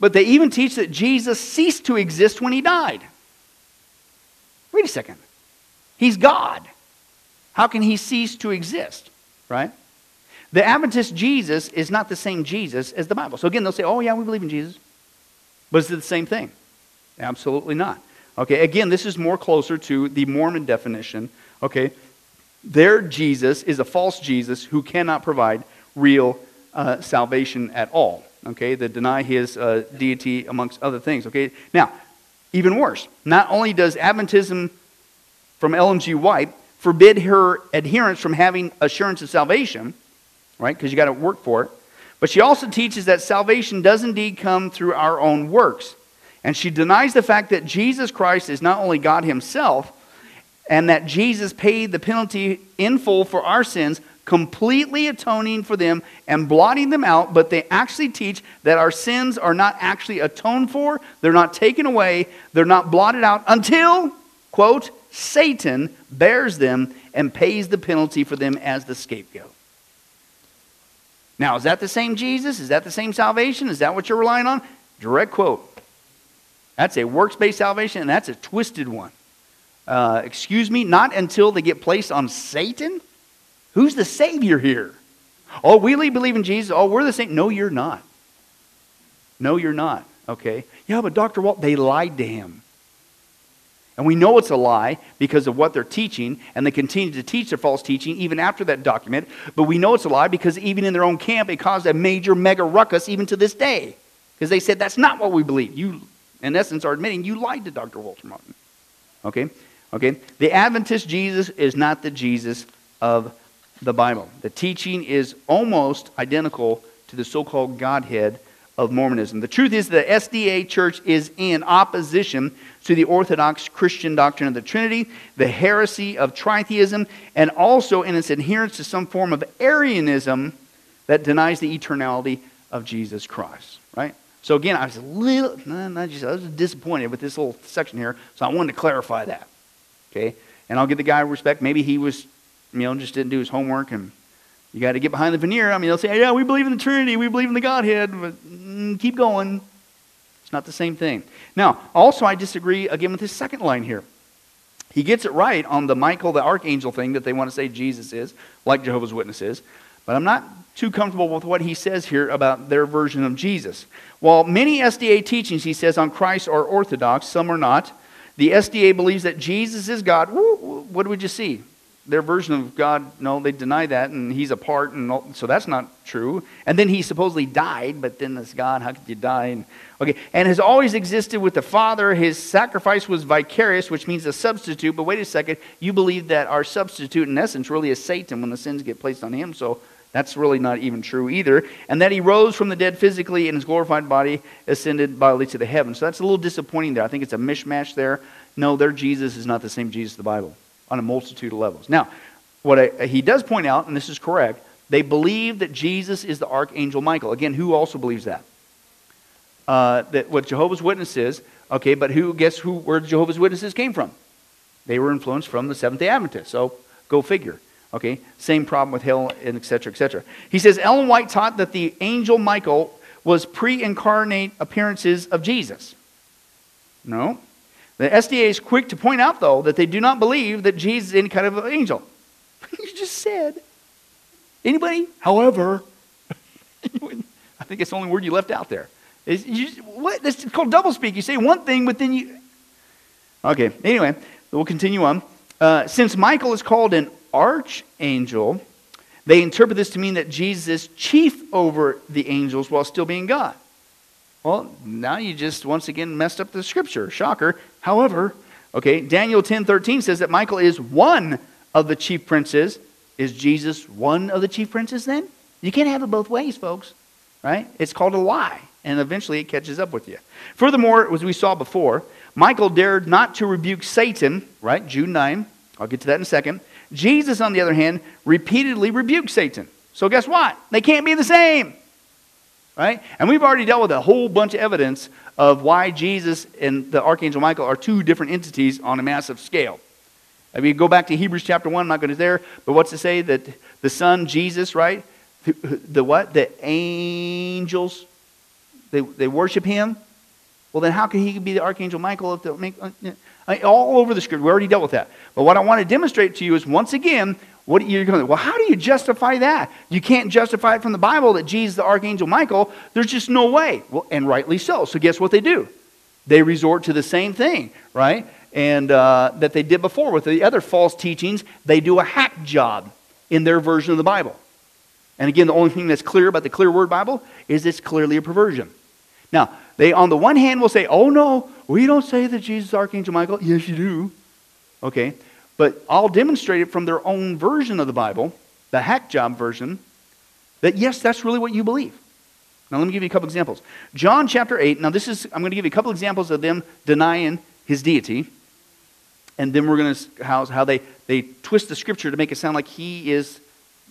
but they even teach that Jesus ceased to exist when he died. Wait a second. He's God. How can he cease to exist? Right? The Adventist Jesus is not the same Jesus as the Bible. So again, they'll say, oh, yeah, we believe in Jesus. But is it the same thing? Absolutely not. Okay, again, this is more closer to the Mormon definition. Okay, their Jesus is a false Jesus who cannot provide real uh, salvation at all. Okay, they deny his uh, deity amongst other things. Okay, now, even worse, not only does Adventism from Ellen G. White forbid her adherents from having assurance of salvation, right, because you got to work for it, but she also teaches that salvation does indeed come through our own works. And she denies the fact that Jesus Christ is not only God Himself, and that Jesus paid the penalty in full for our sins, completely atoning for them and blotting them out, but they actually teach that our sins are not actually atoned for, they're not taken away, they're not blotted out until, quote, Satan bears them and pays the penalty for them as the scapegoat. Now, is that the same Jesus? Is that the same salvation? Is that what you're relying on? Direct quote. That's a works based salvation, and that's a twisted one. Uh, excuse me, not until they get placed on Satan? Who's the Savior here? Oh, we believe in Jesus. Oh, we're the same. No, you're not. No, you're not. Okay? Yeah, but Dr. Walt, they lied to him. And we know it's a lie because of what they're teaching, and they continue to teach their false teaching even after that document. But we know it's a lie because even in their own camp, it caused a major mega ruckus even to this day. Because they said, that's not what we believe. You, in essence, are admitting you lied to Dr. Walter Martin. Okay? Okay? The Adventist Jesus is not the Jesus of the Bible. The teaching is almost identical to the so called Godhead of Mormonism. The truth is, the SDA church is in opposition to the Orthodox Christian doctrine of the Trinity, the heresy of tritheism, and also in its adherence to some form of Arianism that denies the eternality of Jesus Christ. Right? So again, I was a little, not just, I was disappointed with this little section here, so I wanted to clarify that. Okay? And I'll give the guy respect. Maybe he was, you know, just didn't do his homework and you got to get behind the veneer. I mean, they'll say, yeah, we believe in the Trinity, we believe in the Godhead, but mm, keep going. It's not the same thing. Now, also, I disagree again with his second line here. He gets it right on the Michael the archangel thing that they want to say Jesus is, like Jehovah's Witnesses, but I'm not too comfortable with what he says here about their version of Jesus. While many SDA teachings, he says, on Christ are orthodox, some are not. The SDA believes that Jesus is God. What do we just see? Their version of God, no, they deny that, and he's a part, and all, so that's not true. And then he supposedly died, but then this God, how could you die? And, okay, and has always existed with the Father. His sacrifice was vicarious, which means a substitute. But wait a second, you believe that our substitute, in essence, really is Satan when the sins get placed on him. So that's really not even true either. And that he rose from the dead physically in his glorified body, ascended bodily to the heavens. So that's a little disappointing there. I think it's a mishmash there. No, their Jesus is not the same Jesus the Bible on a multitude of levels. Now, what I, he does point out, and this is correct, they believe that Jesus is the archangel Michael. Again, who also believes that? Uh, that what Jehovah's Witnesses, okay, but who guess who where Jehovah's Witnesses came from? They were influenced from the Seventh Day Adventists. So go figure. Okay, same problem with hell, and et cetera, et cetera. He says Ellen White taught that the angel Michael was pre-incarnate appearances of Jesus. No, the SDA is quick to point out, though, that they do not believe that Jesus is any kind of an angel. (laughs) you just said. Anybody? However, (laughs) I think it's the only word you left out there. Is you, what? This is called doublespeak. You say one thing, but then you. Okay, anyway, we'll continue on. Uh, since Michael is called an archangel, they interpret this to mean that Jesus is chief over the angels while still being God. Well, now you just once again messed up the scripture. Shocker. However, okay, Daniel 10 13 says that Michael is one of the chief princes. Is Jesus one of the chief princes then? You can't have it both ways, folks. Right? It's called a lie. and eventually it catches up with you. Furthermore, as we saw before, Michael dared not to rebuke Satan, right? Jude 9. I'll get to that in a second. Jesus, on the other hand, repeatedly rebuked Satan. So guess what? They can't be the same. Right? And we've already dealt with a whole bunch of evidence of why Jesus and the Archangel Michael are two different entities on a massive scale. I mean, go back to Hebrews chapter 1, I'm not going to there, but what's to say that the Son, Jesus, right? The, the what? The angels, they, they worship him. Well, then how can he be the Archangel Michael if they make, uh, all over the script? We already dealt with that. But what I want to demonstrate to you is once again, what you're going to, well, how do you justify that? You can't justify it from the Bible that Jesus, the Archangel Michael, there's just no way. Well, and rightly so. So guess what they do? They resort to the same thing, right? and uh, that they did before with the other false teachings. They do a hack job in their version of the Bible. And again, the only thing that's clear about the clear word Bible is it's clearly a perversion. Now, they on the one hand will say, oh no, we don't say that Jesus is Archangel Michael. Yes, you do. Okay. But I'll demonstrate it from their own version of the Bible, the hack job version, that yes, that's really what you believe. Now, let me give you a couple examples. John chapter 8. Now, this is, I'm going to give you a couple examples of them denying his deity and then we're going to how, how they, they twist the scripture to make it sound like he is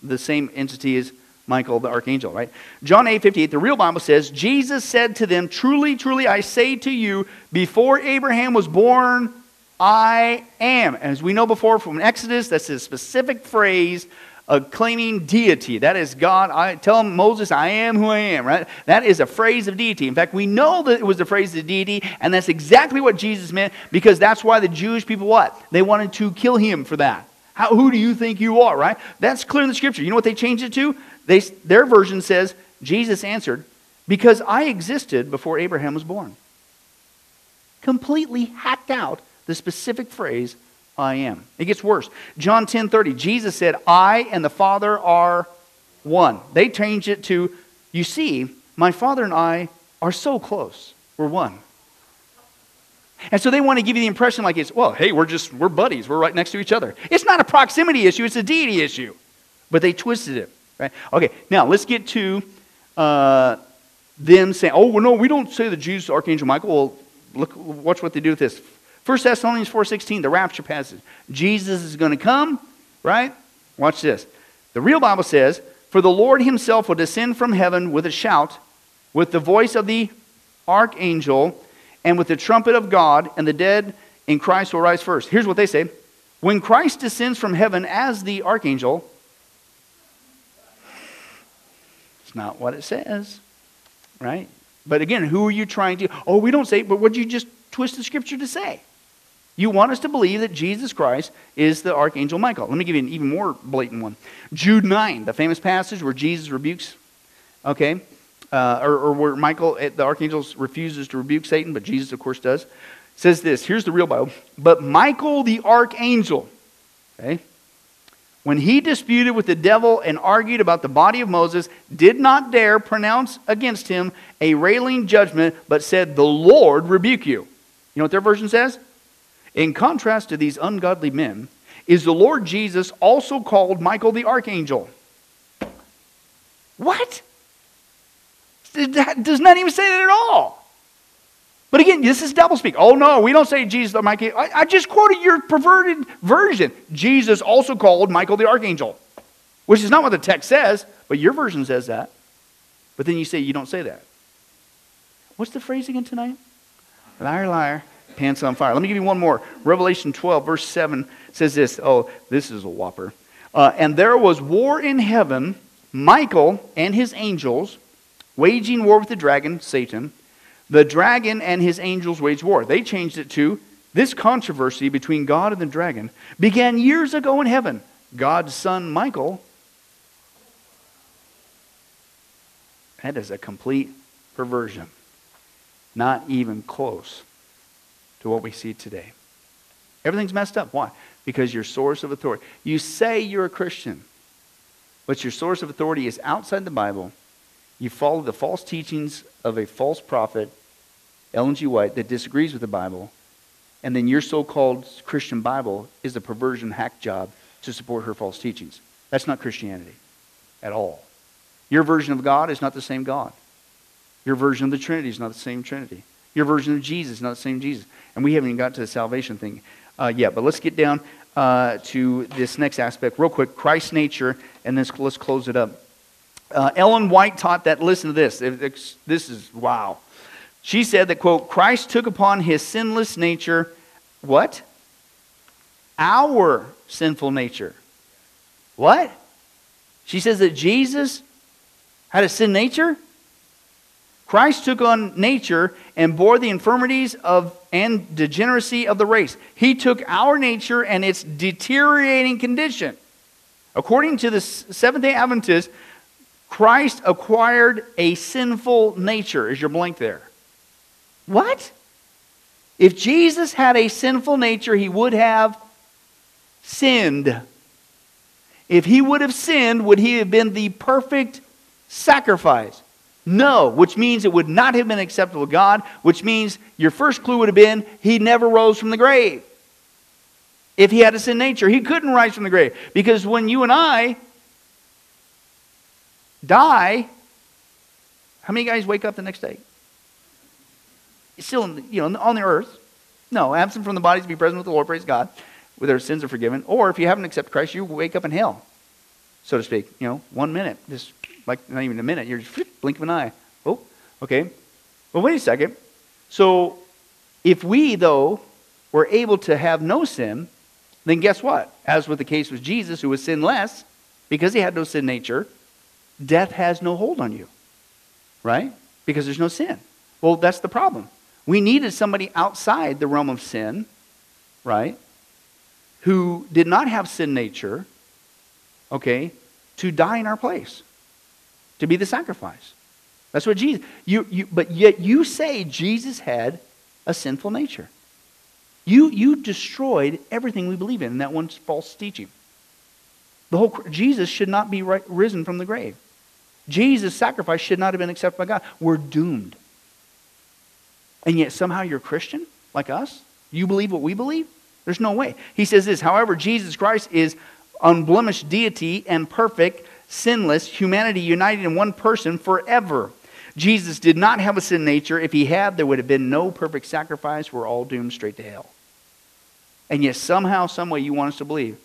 the same entity as Michael the archangel, right? John 8 58, the real Bible says, Jesus said to them, Truly, truly, I say to you, before Abraham was born, I am. As we know before from Exodus, that's a specific phrase of claiming deity. That is God. I tell Moses, I am who I am, right? That is a phrase of deity. In fact, we know that it was the phrase of deity, and that's exactly what Jesus meant because that's why the Jewish people what? They wanted to kill him for that. How, who do you think you are, right? That's clear in the scripture. You know what they changed it to? They, their version says, Jesus answered, Because I existed before Abraham was born. Completely hacked out the specific phrase I am. It gets worse. John 10 30, Jesus said, I and the Father are one. They changed it to, You see, my Father and I are so close. We're one. And so they want to give you the impression like it's, well, hey, we're just, we're buddies. We're right next to each other. It's not a proximity issue, it's a deity issue. But they twisted it, right? Okay, now let's get to uh, them saying, oh, well, no, we don't say that Jesus, Archangel Michael. Well, look, watch what they do with this. 1 Thessalonians 4.16, the rapture passage. Jesus is going to come, right? Watch this. The real Bible says, For the Lord himself will descend from heaven with a shout, with the voice of the archangel, and with the trumpet of God, and the dead in Christ will rise first. Here's what they say. When Christ descends from heaven as the archangel, it's not what it says, right? But again, who are you trying to? Oh, we don't say, but what did you just twist the scripture to say? You want us to believe that Jesus Christ is the Archangel Michael. Let me give you an even more blatant one. Jude 9, the famous passage where Jesus rebukes, okay, uh, or, or, where Michael, eh, the Archangel, refuses to rebuke Satan, but Jesus, of course, does, says this. Here's the real Bible. But Michael the Archangel, okay, when he disputed with the devil and argued about the body of Moses, did not dare pronounce against him a railing judgment, but said, The Lord rebuke you. You know what their version says? In contrast to these ungodly men, is the Lord Jesus also called Michael the archangel? What? That does not even say that at all. But again, this is doublespeak. Oh no, we don't say Jesus the Michael. I, I just quoted your perverted version. Jesus also called Michael the archangel, which is not what the text says, but your version says that. But then you say you don't say that. What's the phrase again tonight? Liar, liar. Pants on fire. Let me give you one more. Revelation 12, verse 7 says this. Oh, this is a whopper. Uh, and there was war in heaven, Michael and his angels waging war with the dragon, Satan. The dragon and his angels waged war. They changed it to this controversy between God and the dragon began years ago in heaven. God's son, Michael, that is a complete perversion. Not even close to what we see today. Everything's messed up. Why? Because your source of authority. You say you're a Christian, but your source of authority is outside the Bible. You follow the false teachings of a false prophet, Ellen G. White, that disagrees with the Bible, and then your so called Christian Bible is a perversion hack job to support her false teachings. That's not Christianity at all. Your version of God is not the same God. Your version of the Trinity is not the same Trinity. Your version of Jesus not the same Jesus. And we haven't even got to the salvation thing uh, yet. But let's get down uh, to this next aspect real quick Christ's nature, and then let's close it up. Uh, Ellen White taught that, listen to this. This is wow. She said that, quote, Christ took upon his sinless nature, what? Our sinful nature. What? She says that Jesus had a sin nature? Christ took on nature and bore the infirmities of and degeneracy of the race. He took our nature and its deteriorating condition. According to the Seventh day Adventists, Christ acquired a sinful nature. Is your blank there? What? If Jesus had a sinful nature, he would have sinned. If he would have sinned, would he have been the perfect sacrifice? No, which means it would not have been acceptable to God, which means your first clue would have been he never rose from the grave. If he had a sin nature, he couldn't rise from the grave. Because when you and I die, how many guys wake up the next day? Still, you know, on the earth. No, absent from the bodies, to be present with the Lord, praise God, where their sins are forgiven. Or if you haven't accepted Christ, you wake up in hell, so to speak. You know, one minute, just like not even a minute. You're just (laughs) blink of an eye. Oh, okay. Well, wait a second. So, if we though were able to have no sin, then guess what? As with the case with Jesus, who was sinless, because he had no sin nature, death has no hold on you, right? Because there's no sin. Well, that's the problem. We needed somebody outside the realm of sin, right? Who did not have sin nature, okay, to die in our place, to be the sacrifice. That's what Jesus, you, you, but yet you say Jesus had a sinful nature. You, you destroyed everything we believe in in that one false teaching. The whole, Jesus should not be right, risen from the grave. Jesus' sacrifice should not have been accepted by God. We're doomed. And yet somehow you're a Christian like us? You believe what we believe? There's no way. He says this However, Jesus Christ is unblemished deity and perfect, sinless humanity united in one person forever. Jesus did not have a sin nature. If he had, there would have been no perfect sacrifice. We're all doomed straight to hell. And yet, somehow, someway, you want us to believe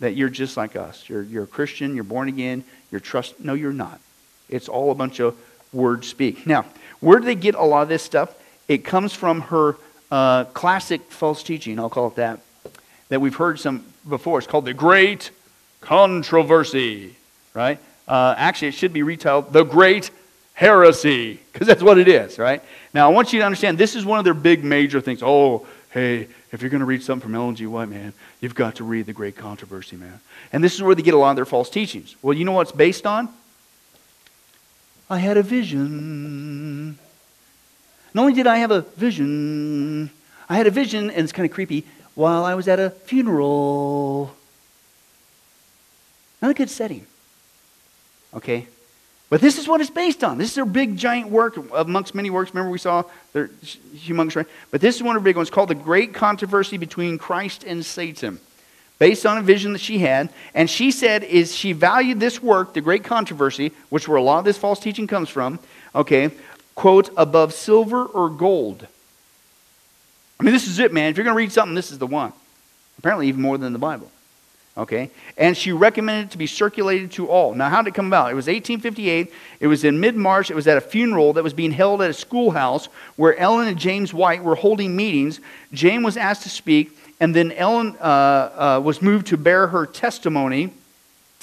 that you're just like us. You're, you're a Christian, you're born again, you're trust. No, you're not. It's all a bunch of word speak. Now, where do they get a lot of this stuff? It comes from her uh, classic false teaching, I'll call it that, that we've heard some before. It's called the Great Controversy, right? Uh, actually, it should be retailed the Great Heresy, because that's what it is, right? Now, I want you to understand this is one of their big major things. Oh, hey, if you're going to read something from Ellen G. White, man, you've got to read the Great Controversy, man. And this is where they get a lot of their false teachings. Well, you know what it's based on? I had a vision. Not only did I have a vision, I had a vision, and it's kind of creepy, while I was at a funeral. Not a good setting. Okay? But this is what it's based on. This is their big, giant work amongst many works. Remember, we saw their humongous, right? But this is one of the big ones called The Great Controversy Between Christ and Satan based on a vision that she had. And she said is she valued this work, the great controversy, which where a lot of this false teaching comes from, okay, quote, above silver or gold. I mean, this is it, man. If you're going to read something, this is the one. Apparently, even more than the Bible. Okay? And she recommended it to be circulated to all. Now, how did it come about? It was 1858. It was in mid March. It was at a funeral that was being held at a schoolhouse where Ellen and James White were holding meetings. James was asked to speak, and then Ellen uh, uh, was moved to bear her testimony.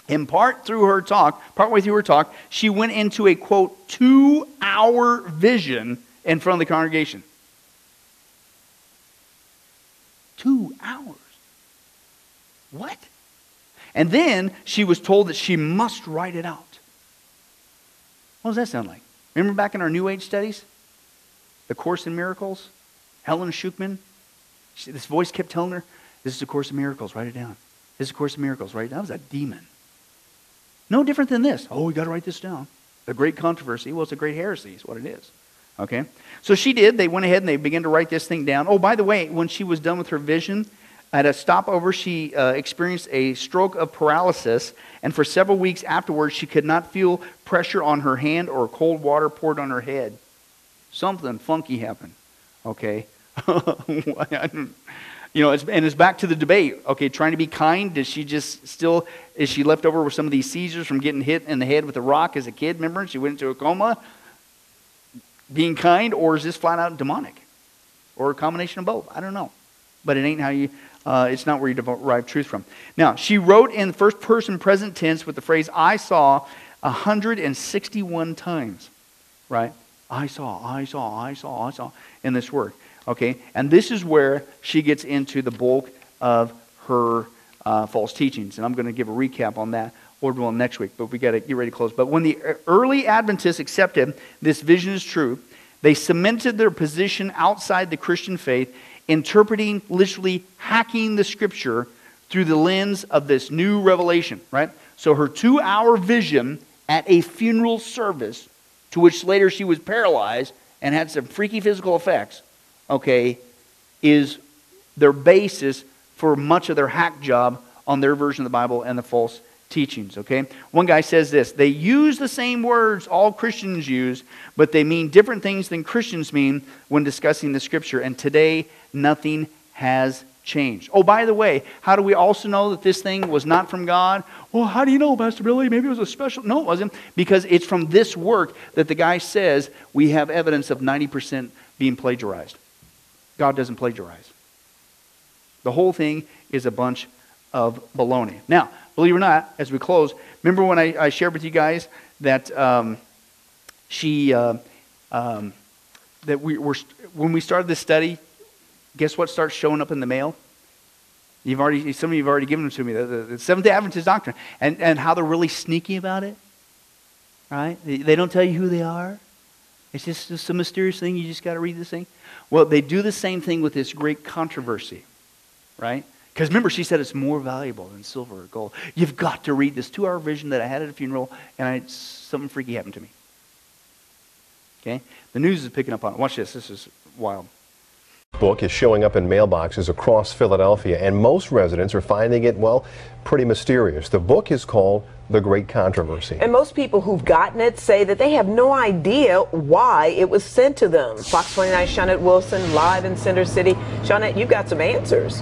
In part through her talk, partway through her talk, she went into a quote, two hour vision in front of the congregation. Two hours. What? And then she was told that she must write it out. What does that sound like? Remember back in our New Age studies? The Course in Miracles? Helen Schucman? She, this voice kept telling her, This is a Course in Miracles, write it down. This is a Course in Miracles, write it down. That was a demon. No different than this. Oh, we got to write this down. The great controversy. Well, it's a great heresy, is what it is. Okay? So she did. They went ahead and they began to write this thing down. Oh, by the way, when she was done with her vision, at a stopover, she uh, experienced a stroke of paralysis, and for several weeks afterwards, she could not feel pressure on her hand or cold water poured on her head. Something funky happened. Okay? (laughs) you know, it's, and it's back to the debate. Okay, trying to be kind. Does she just still, is she left over with some of these seizures from getting hit in the head with a rock as a kid? Remember? She went into a coma. Being kind, or is this flat out demonic? Or a combination of both? I don't know. But it ain't how you, uh, it's not where you derive truth from. Now, she wrote in first person present tense with the phrase, I saw 161 times, right? I saw, I saw, I saw, I saw in this word. Okay? And this is where she gets into the bulk of her uh, false teachings. And I'm going to give a recap on that, willing, next week. But we got to get ready to close. But when the early Adventists accepted this vision is true, they cemented their position outside the Christian faith, interpreting, literally hacking the scripture through the lens of this new revelation, right? So her two hour vision at a funeral service, to which later she was paralyzed and had some freaky physical effects, okay, is their basis for much of their hack job on their version of the Bible and the false teachings, okay? One guy says this they use the same words all Christians use, but they mean different things than Christians mean when discussing the scripture. And today, nothing has changed. Oh, by the way, how do we also know that this thing was not from God? Well, how do you know, Pastor Billy? Maybe it was a special. No, it wasn't. Because it's from this work that the guy says we have evidence of 90% being plagiarized. God doesn't plagiarize. The whole thing is a bunch of baloney. Now, believe it or not, as we close, remember when I, I shared with you guys that um, she, uh, um, that we were, when we started this study, guess what starts showing up in the mail? You've already, some of you have already given them to me, the, the, the Seventh day Adventist doctrine, and, and how they're really sneaky about it. Right? They, they don't tell you who they are. It's just, just a mysterious thing. You just got to read this thing. Well, they do the same thing with this great controversy, right? Because remember, she said it's more valuable than silver or gold. You've got to read this two hour vision that I had at a funeral, and I, something freaky happened to me. Okay? The news is picking up on it. Watch this. This is wild book is showing up in mailboxes across Philadelphia, and most residents are finding it, well, pretty mysterious. The book is called The Great Controversy. And most people who've gotten it say that they have no idea why it was sent to them. Fox 29 Shawnette Wilson, live in Center City. Shawnette, you've got some answers.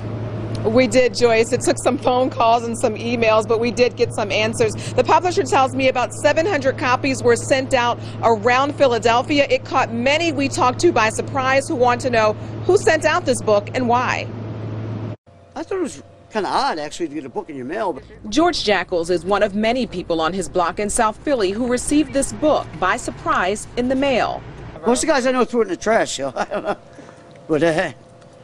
We did, Joyce. It took some phone calls and some emails, but we did get some answers. The publisher tells me about 700 copies were sent out around Philadelphia. It caught many we talked to by surprise who want to know who sent out this book and why. I thought it was kind of odd, actually, to get a book in your mail. But... George Jackals is one of many people on his block in South Philly who received this book by surprise in the mail. Most of the guys I know threw it in the trash, so (laughs) I don't know. But uh,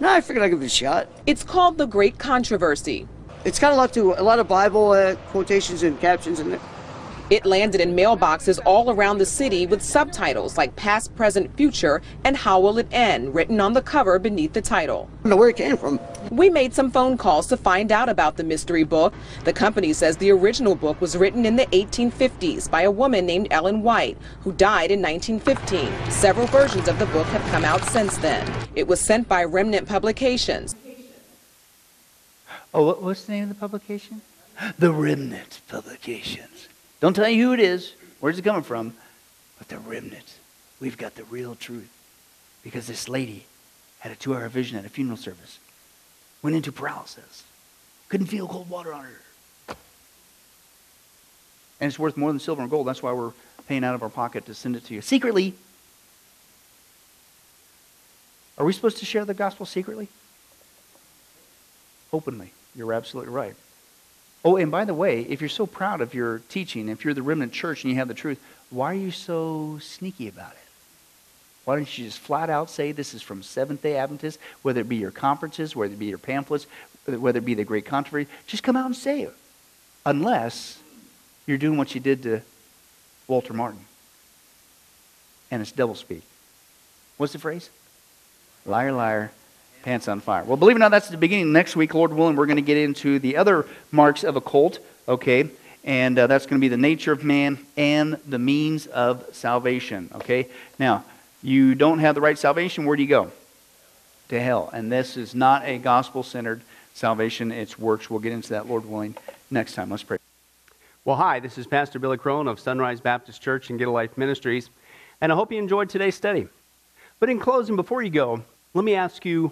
no, I figured I'd give it a shot. It's called The Great Controversy. It's got a lot to a lot of Bible uh, quotations and captions in it. It landed in mailboxes all around the city with subtitles like Past, Present, Future and How Will It End written on the cover beneath the title. I don't know where it came from. We made some phone calls to find out about the mystery book. The company says the original book was written in the 1850s by a woman named Ellen White, who died in 1915. Several versions of the book have come out since then. It was sent by Remnant Publications. Oh, what's the name of the publication? The Remnant Publications. Don't tell you who it is, where's it coming from, but the remnant. We've got the real truth. Because this lady had a two hour vision at a funeral service, went into paralysis, couldn't feel cold water on her. And it's worth more than silver and gold. That's why we're paying out of our pocket to send it to you secretly. Are we supposed to share the gospel secretly? Openly. You're absolutely right. Oh, and by the way, if you're so proud of your teaching, if you're the remnant church and you have the truth, why are you so sneaky about it? Why don't you just flat out say this is from Seventh day Adventists, whether it be your conferences, whether it be your pamphlets, whether it be the great controversy? Just come out and say it. Unless you're doing what you did to Walter Martin. And it's double speak. What's the phrase? Liar, liar, pants on fire. Well, believe it or not, that's the beginning. Next week, Lord willing, we're going to get into the other marks of a cult, okay? And uh, that's going to be the nature of man and the means of salvation, okay? Now, you don't have the right salvation, where do you go? To hell. And this is not a gospel centered salvation, it's works. We'll get into that, Lord willing, next time. Let's pray. Well, hi, this is Pastor Billy Crone of Sunrise Baptist Church and Get a Life Ministries, and I hope you enjoyed today's study. But in closing, before you go, let me ask you